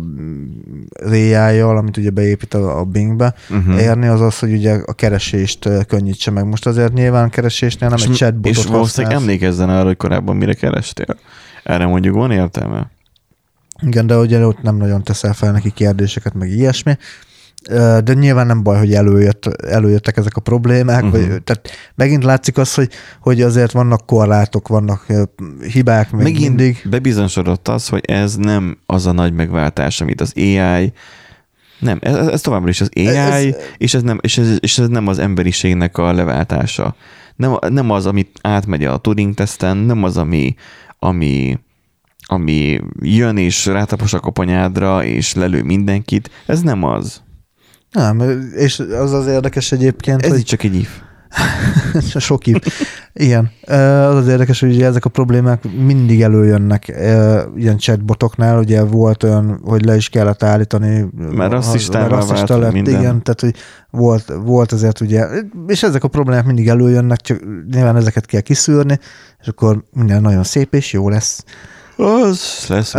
AI-jal, amit ugye beépít a, a Bingbe, uh-huh. érni, az az, hogy ugye a keresést könnyítse meg. Most azért nyilván keresésnél nem és, egy chatbotot és valószínűleg emlékezzen arra, hogy korábban mire kerestél. Erre mondjuk van értelme? Igen, de ugye ott nem nagyon teszel fel neki kérdéseket, meg ilyesmi. De nyilván nem baj, hogy előjött, előjöttek ezek a problémák, uh-huh. vagy, tehát megint látszik az, hogy, hogy azért vannak korlátok, vannak hibák még megint mindig. bebizonyosodott az, hogy ez nem az a nagy megváltás, amit az AI nem, ez, ez továbbra is az AI, ez, és, ez nem, és, ez, és ez nem az emberiségnek a leváltása. Nem, nem az, amit átmegy a Turing-teszten, nem az, ami, ami, ami jön és rátapos a koponyádra, és lelő mindenkit. Ez nem az. Nem, és az az érdekes egyébként, Ez hogy... csak egy if. Sok if. Igen. Az az érdekes, hogy ugye ezek a problémák mindig előjönnek ilyen chatbotoknál, ugye volt olyan, hogy le is kellett állítani. Mert rasszistává vált lett, minden. Igen, tehát hogy volt, volt azért ugye, és ezek a problémák mindig előjönnek, csak nyilván ezeket kell kiszűrni, és akkor minden nagyon szép és jó lesz. Az lesz.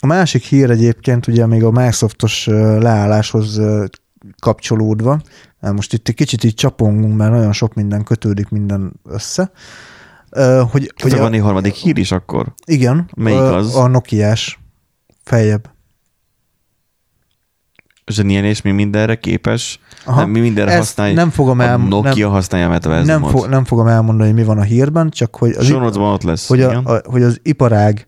A másik hír egyébként ugye még a Microsoftos leálláshoz kapcsolódva, most itt egy kicsit így csapongunk, mert nagyon sok minden kötődik minden össze. Hogy, hogy van egy harmadik hír is akkor? Igen. Melyik az? A Nokia-s feljebb. Zseniel, és mi mindenre képes? Aha. Nem, mi mindenre használja? Nem fogom el, Nokia nem, használja a nem, fo, nem fogom elmondani, hogy mi van a hírben, csak hogy az, ott lesz. Hogy, a, a, hogy az iparág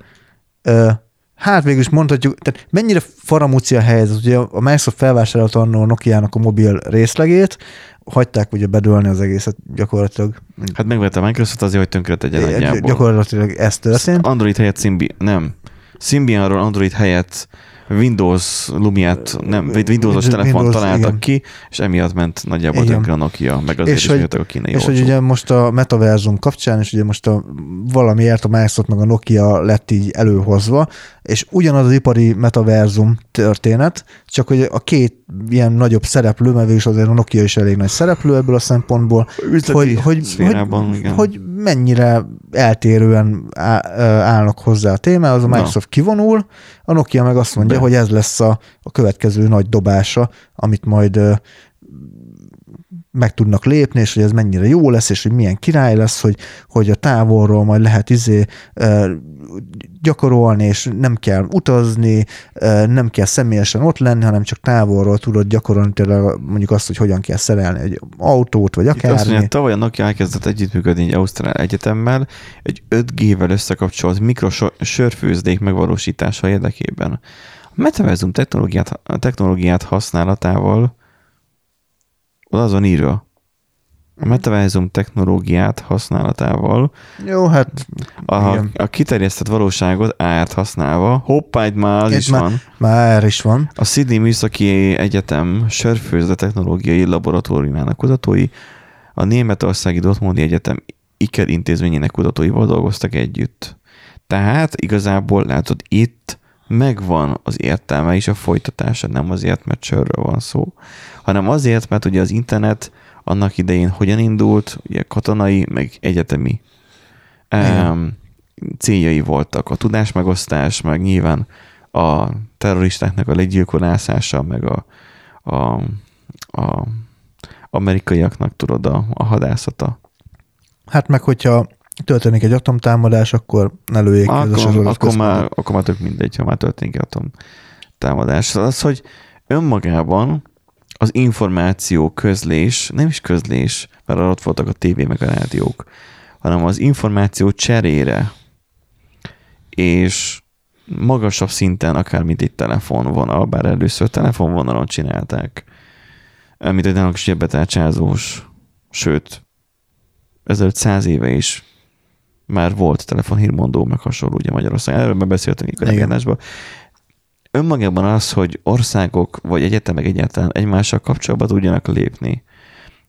Hát végül is mondhatjuk, tehát mennyire faramúci a helyzet, ugye a Microsoft felvásárolta annó a Nokia-nak a mobil részlegét, hagyták ugye bedőlni az egészet gyakorlatilag. Hát megvette a Microsoft azért, hogy tönkre tegyen nagyjából. Gyakorlatilag ez történt. Android helyett Symbian, nem. Symbianról Android helyett Windows Lumiát, nem, Windows-os telefon találtak igen. ki, és emiatt ment nagyjából tönkre a Nokia, meg azért és is hogy, a kínai És olcsó. hogy ugye most a metaverzum kapcsán, és ugye most a valamiért a Microsoft meg a Nokia lett így előhozva, és ugyanaz az ipari metaverzum történet, csak hogy a két ilyen nagyobb szereplő, mert is azért a Nokia is elég nagy szereplő ebből a szempontból, hogy, hogy, hogy, hogy mennyire eltérően állnak hozzá a témához, a Microsoft Na. kivonul, a Nokia meg azt mondja, De. hogy ez lesz a, a következő nagy dobása, amit majd meg tudnak lépni, és hogy ez mennyire jó lesz, és hogy milyen király lesz, hogy, hogy a távolról majd lehet izé gyakorolni, és nem kell utazni, nem kell személyesen ott lenni, hanem csak távolról tudod gyakorolni tényleg mondjuk azt, hogy hogyan kell szerelni egy autót, vagy akár. Azt mondja, tavaly a Nokia elkezdett együttműködni egy Ausztrál Egyetemmel egy 5G-vel összekapcsolt mikrosörfőzdék megvalósítása érdekében. A metaverzum technológiát, technológiát használatával az van írva. A metaverzum technológiát használatával Jó, hát a, a kiterjesztett valóságot árt használva, hoppá, itt már az itt is már, van. Már is van. A Sydney Műszaki Egyetem sörfőzde technológiai laboratóriumának kutatói a Németországi Dortmundi Egyetem Iker intézményének kutatóival dolgoztak együtt. Tehát igazából látod, itt megvan az értelme és a folytatása, nem azért, mert sörről van szó, hanem azért, mert ugye az internet annak idején hogyan indult, ugye katonai, meg egyetemi um, céljai voltak. A tudásmegosztás, meg nyilván a terroristáknak a legyilkolászása, meg a, a, a amerikaiaknak tudod a, a hadászata. Hát meg hogyha történik egy atomtámadás, akkor ne lőjék akkor, akkor, már, akkor már tök mindegy, ha már történik egy atomtámadás. Az, hogy önmagában az információ közlés, nem is közlés, mert ott voltak a tévé meg a rádiók, hanem az információ cserére. És magasabb szinten, akár mint egy telefonvonal, bár először telefonvonalon csinálták, mint egy nálunk zsebbetárcsázós, sőt, ezelőtt száz éve is már volt telefonhírmondó, meg hasonló, ugye Magyarországon. Erről beszéltünk a legendásban önmagában az, hogy országok vagy egyetemek egyáltalán egymással kapcsolatban tudjanak lépni,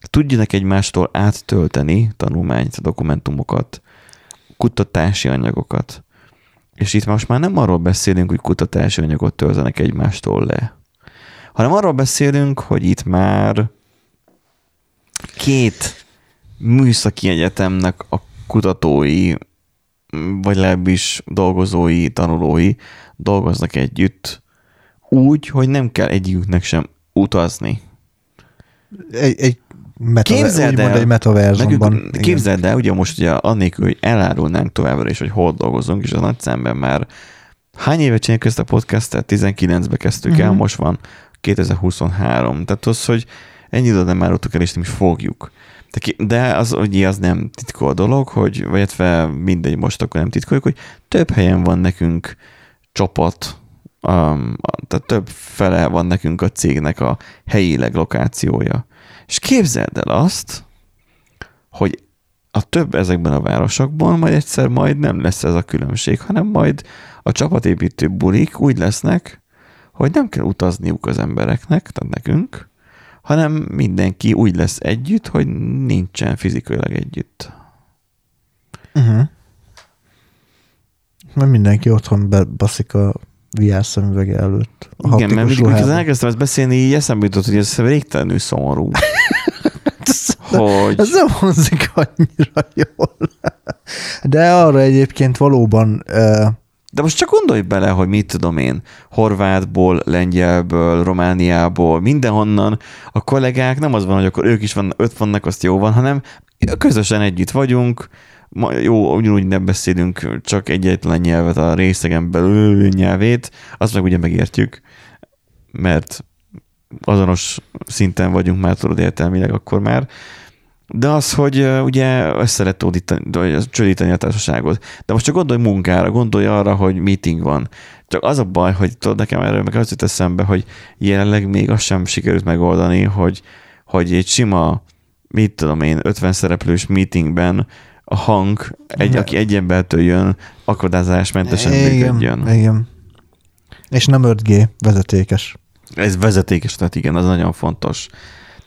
tudjanak egymástól áttölteni tanulmányt, dokumentumokat, kutatási anyagokat. És itt most már nem arról beszélünk, hogy kutatási anyagot töltenek egymástól le, hanem arról beszélünk, hogy itt már két műszaki egyetemnek a kutatói, vagy legalábbis dolgozói, tanulói dolgoznak együtt, úgy, hogy nem kell egyiküknek sem utazni. Egy, egy meta, képzeld el, egy metaverzumban. Képzeld el, ugye most ugye annélkül, hogy elárulnánk továbbra is, hogy hol dolgozunk, és az nagy szemben már hány éve csináljuk ezt a podcastet? 19-be kezdtük uh-huh. el, mhm. most van 2023. Tehát az, hogy ennyi oda nem árultuk el, és nem is fogjuk. De az ugye az nem titkol dolog, hogy, vagy illetve mindegy, most akkor nem titkoljuk, hogy több helyen van nekünk csapat, um, tehát több fele van nekünk a cégnek a helyileg lokációja. És képzeld el azt, hogy a több ezekben a városokban majd egyszer majd nem lesz ez a különbség, hanem majd a csapatépítő bulik úgy lesznek, hogy nem kell utazniuk az embereknek, tehát nekünk, hanem mindenki úgy lesz együtt, hogy nincsen fizikailag együtt. Uh-huh. Mert mindenki otthon bebaszik a VR szemüvege előtt. A Igen, mert mikor elkezdtem ezt beszélni, így eszembe jutott, hogy ez végtelenül szomorú. hogy... Ez nem hangzik annyira jól. De arra egyébként valóban... Uh... De most csak gondolj bele, hogy mit tudom én, Horvátból, Lengyelből, Romániából, mindenhonnan a kollégák nem az van, hogy akkor ők is van, öt vannak, azt jó van, hanem közösen együtt vagyunk, ma, jó, ugyanúgy nem beszélünk csak egyetlen nyelvet a részegen belül nyelvét, azt meg ugye megértjük, mert azonos szinten vagyunk már tudod értelmileg akkor már, de az, hogy ugye össze lehet tódítani, csődíteni a társaságot. De most csak gondolj munkára, gondolj arra, hogy meeting van. Csak az a baj, hogy tudod, nekem erről meg az jut eszembe, hogy jelenleg még azt sem sikerült megoldani, hogy, hogy egy sima, mit tudom én, 50 szereplős meetingben a hang, egy, aki egy embertől jön, akadályzásmentesen működjön. Igen. És nem 5G, vezetékes. Ez vezetékes, tehát igen, az nagyon fontos.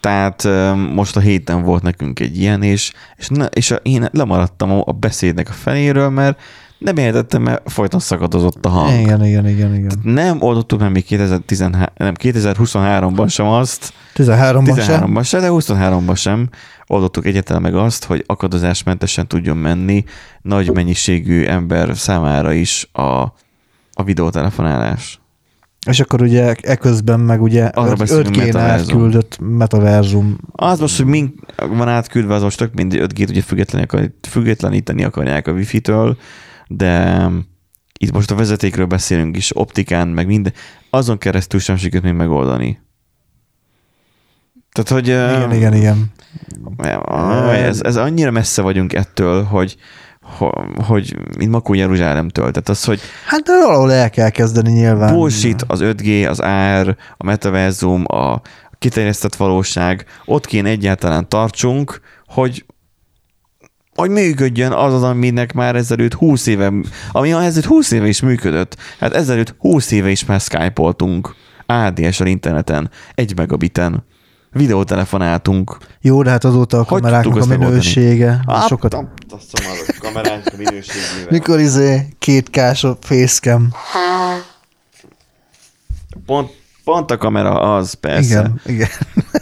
Tehát most a héten volt nekünk egy ilyen, és, és, ne, és én lemaradtam a beszédnek a feléről, mert nem értettem, mert folyton szakadozott a hang. Igen, igen, igen. igen. Tehát nem oldottuk meg még 2013, nem, 2023-ban sem azt. 13-ban 13 sem. de 23-ban sem oldottuk egyetlen meg azt, hogy akadozásmentesen tudjon menni nagy mennyiségű ember számára is a, a videótelefonálás. És akkor ugye eközben meg ugye 5G-n átküldött metaverzum. Az most, hogy mink van átküldve, az most tök mindig 5G-t ugye függetleníteni, függetleníteni akarják a Wi-Fi-től, de itt most a vezetékről beszélünk is, optikán, meg minden, azon keresztül sem sikerült még megoldani. Tehát, hogy... Igen, igen, igen. Ez, ez annyira messze vagyunk ettől, hogy, hogy mint Makó Jeruzsálemtől. Tehát az, hogy... Hát de valahol el kell kezdeni nyilván. Bullshit, az 5G, az AR, a metaverzum, a kiterjesztett valóság, ott kéne egyáltalán tartsunk, hogy hogy működjön az az, aminek már ezelőtt 20 éve, ami ezelőtt 20 éve is működött. Hát ezelőtt 20 éve is már Skype-oltunk ADS-el interneten, egy megabiten videótelefonáltunk. Jó, de hát azóta a kameráknak a minősége. Ah, sokat... Azt a kamerák a minőségével. Mikor izé kétkás a facecam. Pont, pont a kamera az, persze. Igen, igen.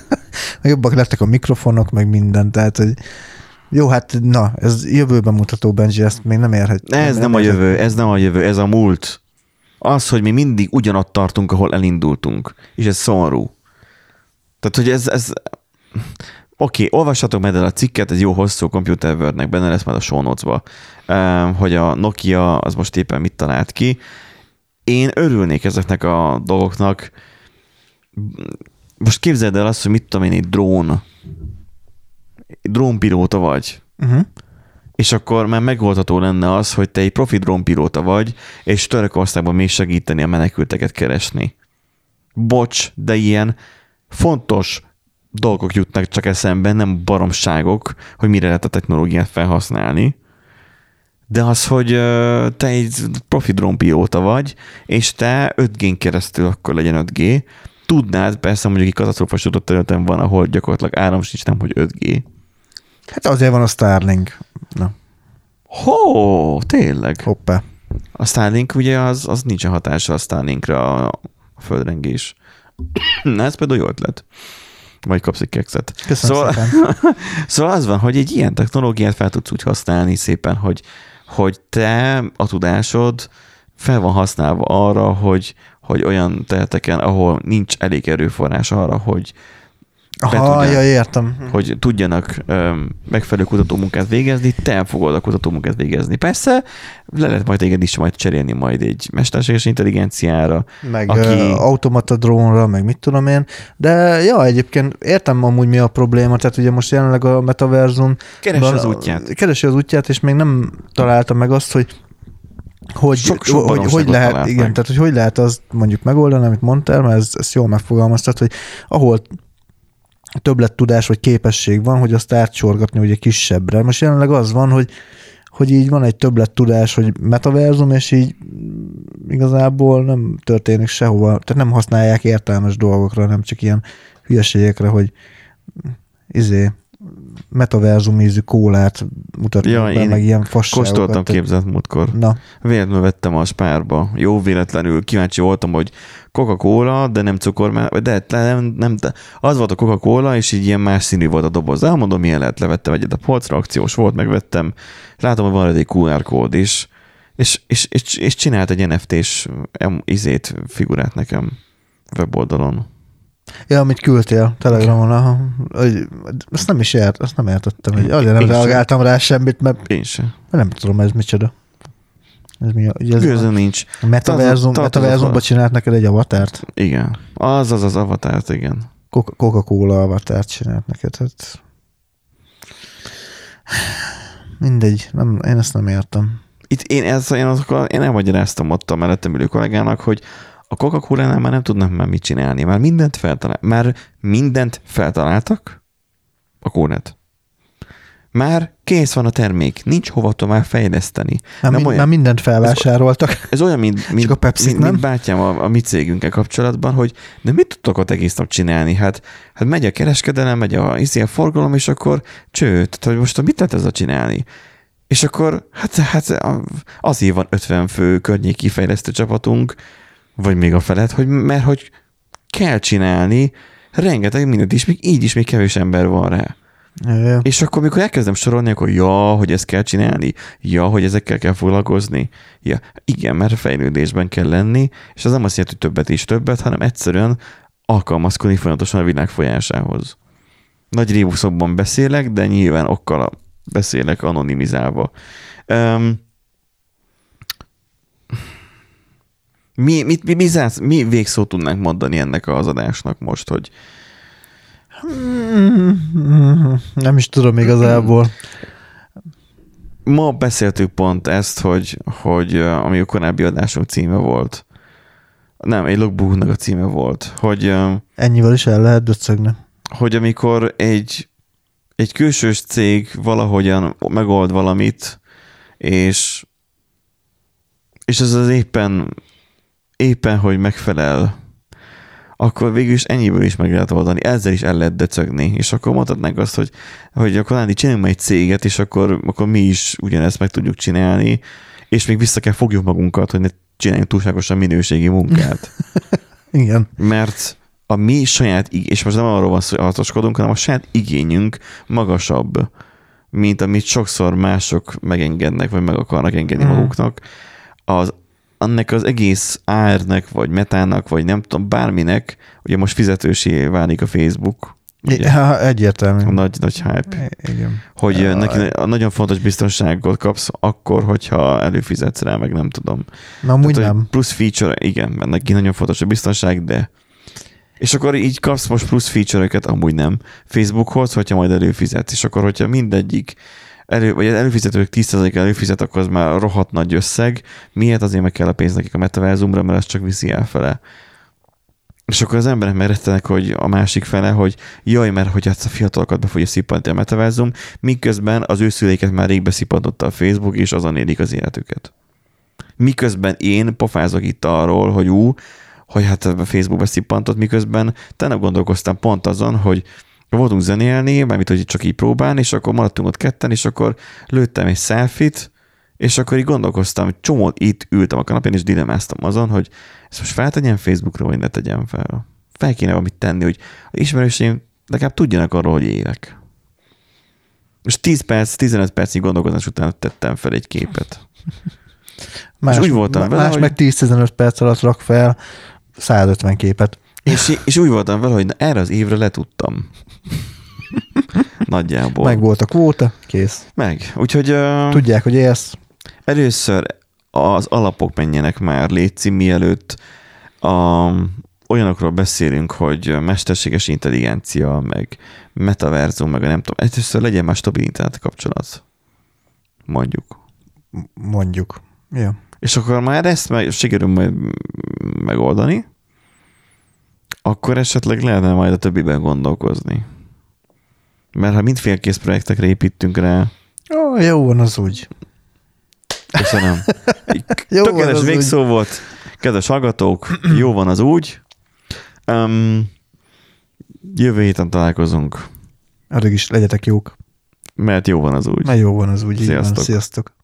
Jobbak lettek a mikrofonok, meg minden, tehát, hogy jó, hát na, ez jövőben mutató, Benji, ezt még nem érhet. Ez nem, nem a jövő, ez nem a jövő, ez a múlt. Az, hogy mi mindig ugyanott tartunk, ahol elindultunk. És ez szomorú. Tehát, hogy ez, ez Oké, okay, olvassatok meg el a cikket, ez jó hosszú Computer Wordnek benne lesz majd a show notes-ba, hogy a Nokia az most éppen mit talált ki. Én örülnék ezeknek a dolgoknak. Most képzeld el azt, hogy mit tudom én, egy drón, drónpilóta vagy. Uh-huh. És akkor már megoldható lenne az, hogy te egy profi drónpilóta vagy, és Törökországban még segíteni a menekülteket keresni. Bocs, de ilyen fontos dolgok jutnak csak eszembe, nem baromságok, hogy mire lehet a technológiát felhasználni. De az, hogy te egy profi drónpilóta vagy, és te 5G-n keresztül akkor legyen 5G, tudnád, persze mondjuk egy katasztrófa területen van, ahol gyakorlatilag áram sincs, nem hogy 5G. Hát azért van a Starlink. Na. Hó, tényleg. Hoppá. A Starlink ugye az, az nincsen hatása a Starlinkra a földrengés. Na, ez például jó ötlet. Majd kapsz egy kekszet. Köszönöm szóval, szépen. szóval az van, hogy egy ilyen technológiát fel tudsz úgy használni szépen, hogy, hogy te a tudásod fel van használva arra, hogy, hogy olyan területeken, ahol nincs elég erőforrás arra, hogy Aha, ja, értem. hogy tudjanak ö, megfelelő kutatómunkát végezni, te fogod a kutatómunkát végezni. Persze, le lehet majd téged is majd cserélni majd egy mesterséges intelligenciára. Meg Aki- automata drónra, meg mit tudom én. De ja, egyébként értem amúgy mi a probléma, tehát ugye most jelenleg a metaverzum Keresse az útját. Keresi az útját, és még nem találta meg azt, hogy hogy, Sok- sok hogy, hogy lehet, igen, meg. tehát hogy hogy lehet azt mondjuk megoldani, amit mondtál, mert ez, ezt jól megfogalmaztad, hogy ahol többlet tudás vagy képesség van, hogy azt átsorgatni ugye kisebbre. Most jelenleg az van, hogy hogy így van egy többlet tudás, hogy metaverzum, és így igazából nem történik sehova, tehát nem használják értelmes dolgokra, nem csak ilyen hülyeségekre, hogy izé, metaverzum ízű kólát mutatnak Ja, be, meg ilyen fasságokat. Kóstoltam képzett múltkor. Na, Véletlenül vettem a spárba. Jó véletlenül kíváncsi voltam, hogy Coca-Cola, de nem cukor, vagy de nem, nem, de az volt a Coca-Cola, és így ilyen más színű volt a doboz. Elmondom, milyen lehet, levettem egyet a polcra, akciós volt, megvettem. Látom, hogy van egy QR kód is, és, és, és, és csinált egy NFT-s izét, figurát nekem weboldalon. ja, amit küldtél Telegramon, aha, hogy, azt nem is ért, azt nem értettem, hogy nem Én sem. reagáltam rá semmit, mert Én sem. nem tudom, ez micsoda. Ez mi a, ugye ez Gőzöm nincs. a metaverzum, tartozok- metaverzumba csinált neked egy avatárt? Igen. Az az az avatárt, igen. Coca- Coca-Cola avatárt csinált neked, hát mindegy, nem, én ezt nem értem. Itt én, ezt, én, azokkal, én elmagyaráztam ott a mellettem ülő kollégának, hogy a coca cola már nem tudnak már mit csinálni. Már mindent feltalál, már mindent feltaláltak a kónet. Már kész van a termék, nincs hova tovább fejleszteni. Már, Nem mind, olyan- már mindent felvásároltak. Ez olyan, mint, mint, a Pepsit mint, nem? mint bátyám a, a mi cégünkkel kapcsolatban, hogy de mit tudtok ott egész nap csinálni? Hát, hát megy a kereskedelem, megy a, izé a forgalom, és akkor cső, tehát hogy most mit lehet ezzel csinálni? És akkor, hát, hát azért van 50 fő környéki fejlesztő csapatunk, vagy még a felett, hogy, mert hogy kell csinálni, rengeteg mindent is, még így is még kevés ember van rá. Jaj, És akkor, mikor elkezdem sorolni, akkor ja, hogy ezt kell csinálni, ja, hogy ezekkel kell foglalkozni. Ja, igen, mert fejlődésben kell lenni, és az nem azt jelenti, hogy többet és többet, hanem egyszerűen alkalmazkodni folyamatosan a világ folyásához. Nagy rébuszokban beszélek, de nyilván okkal beszélek anonimizálva. Um, mi, mit, mi, mi, zász, mi végszót tudnánk mondani ennek az adásnak most, hogy Nem is tudom igazából. Ma beszéltük pont ezt, hogy, hogy ami a korábbi adásunk címe volt. Nem, egy logbooknak a címe volt, hogy, Ennyivel is el lehet döcögni. hogy amikor egy, egy külsős cég valahogyan megold valamit, és, és ez az éppen, éppen, hogy megfelel, akkor végül is ennyiből is meg lehet oldani, ezzel is el lehet döcögni, és akkor mondhatnánk azt, hogy, hogy akkor Nándi, csináljunk egy céget, és akkor, akkor mi is ugyanezt meg tudjuk csinálni, és még vissza kell fogjuk magunkat, hogy ne csináljunk túlságosan minőségi munkát. Igen. Mert a mi saját, és most nem arról van szó, hogy arcoskodunk, hanem a saját igényünk magasabb, mint amit sokszor mások megengednek, vagy meg akarnak engedni mm. maguknak. Az, annak az egész árnak, vagy metának, vagy nem tudom, bárminek, ugye most fizetősé válik a Facebook, ugye, Ja, egyértelmű. a nagy, nagy hype, Igen. hogy Ja, neki a nagyon fontos biztonságot kapsz akkor, hogyha előfizetsz rá, meg nem tudom. Na, amúgy Tehát, nem. Plusz feature, igen, mert neki nagyon fontos a biztonság, de és akkor így kapsz most plusz feature-öket, amúgy nem, Facebookhoz, hogyha majd előfizetsz, és akkor, hogyha mindegyik elő, vagy az előfizetők 10% előfizet, akkor az már rohadt nagy összeg. Miért? Azért meg kell a pénz nekik a metaverzumra, mert ez csak viszi elfele. És akkor az emberek megrettenek, hogy a másik fele, hogy jaj, mert hogy ezt a fiatalokat be fogja szippantani a metaverzum, miközben az ő szüleiket már rég beszippantotta a Facebook, és azon élik az életüket. Miközben én pofázok itt arról, hogy ú, hogy hát a Facebookba szippantott, miközben te nem gondolkoztam pont azon, hogy voltunk zenélni, mármint, hogy csak így próbálni, és akkor maradtunk ott ketten, és akkor lőttem egy selfit, és akkor így gondolkoztam, hogy csomót itt ültem a kanapén, és dilemáztam azon, hogy ezt most feltegyem Facebookra, vagy ne tegyem fel. Fel kéne valamit tenni, hogy ismerőseim legalább tudjanak arról, hogy élek. Most 10 perc, 15 percnyi gondolkozás után tettem fel egy képet. Más, úgy voltam vele, más hogy- meg 10-15 perc alatt rak fel 150 képet. És, és úgy voltam vele, hogy na, erre az évre letudtam. Nagyjából. Meg volt a kvóta, kész. Meg. Úgyhogy uh, Tudják, hogy élsz. először az alapok menjenek már létszi, mielőtt a, olyanokról beszélünk, hogy mesterséges intelligencia, meg metaverzum, meg a nem tudom, először legyen már stabil internet kapcsolat. Mondjuk. Mondjuk. Ja. És akkor már ezt meg, sikerül majd megoldani, akkor esetleg lehetne majd a többiben gondolkozni. Mert ha mindfélkész projektekre építünk rá, Ó, jó van az úgy. köszönöm. Jó Tökéletes végszó volt. Kedves hallgatók, jó van az úgy. Um, jövő héten találkozunk, Addig is legyetek jók. mert jó van az úgy. Mert jó van az úgy. így van. Sziasztok. Sziasztok.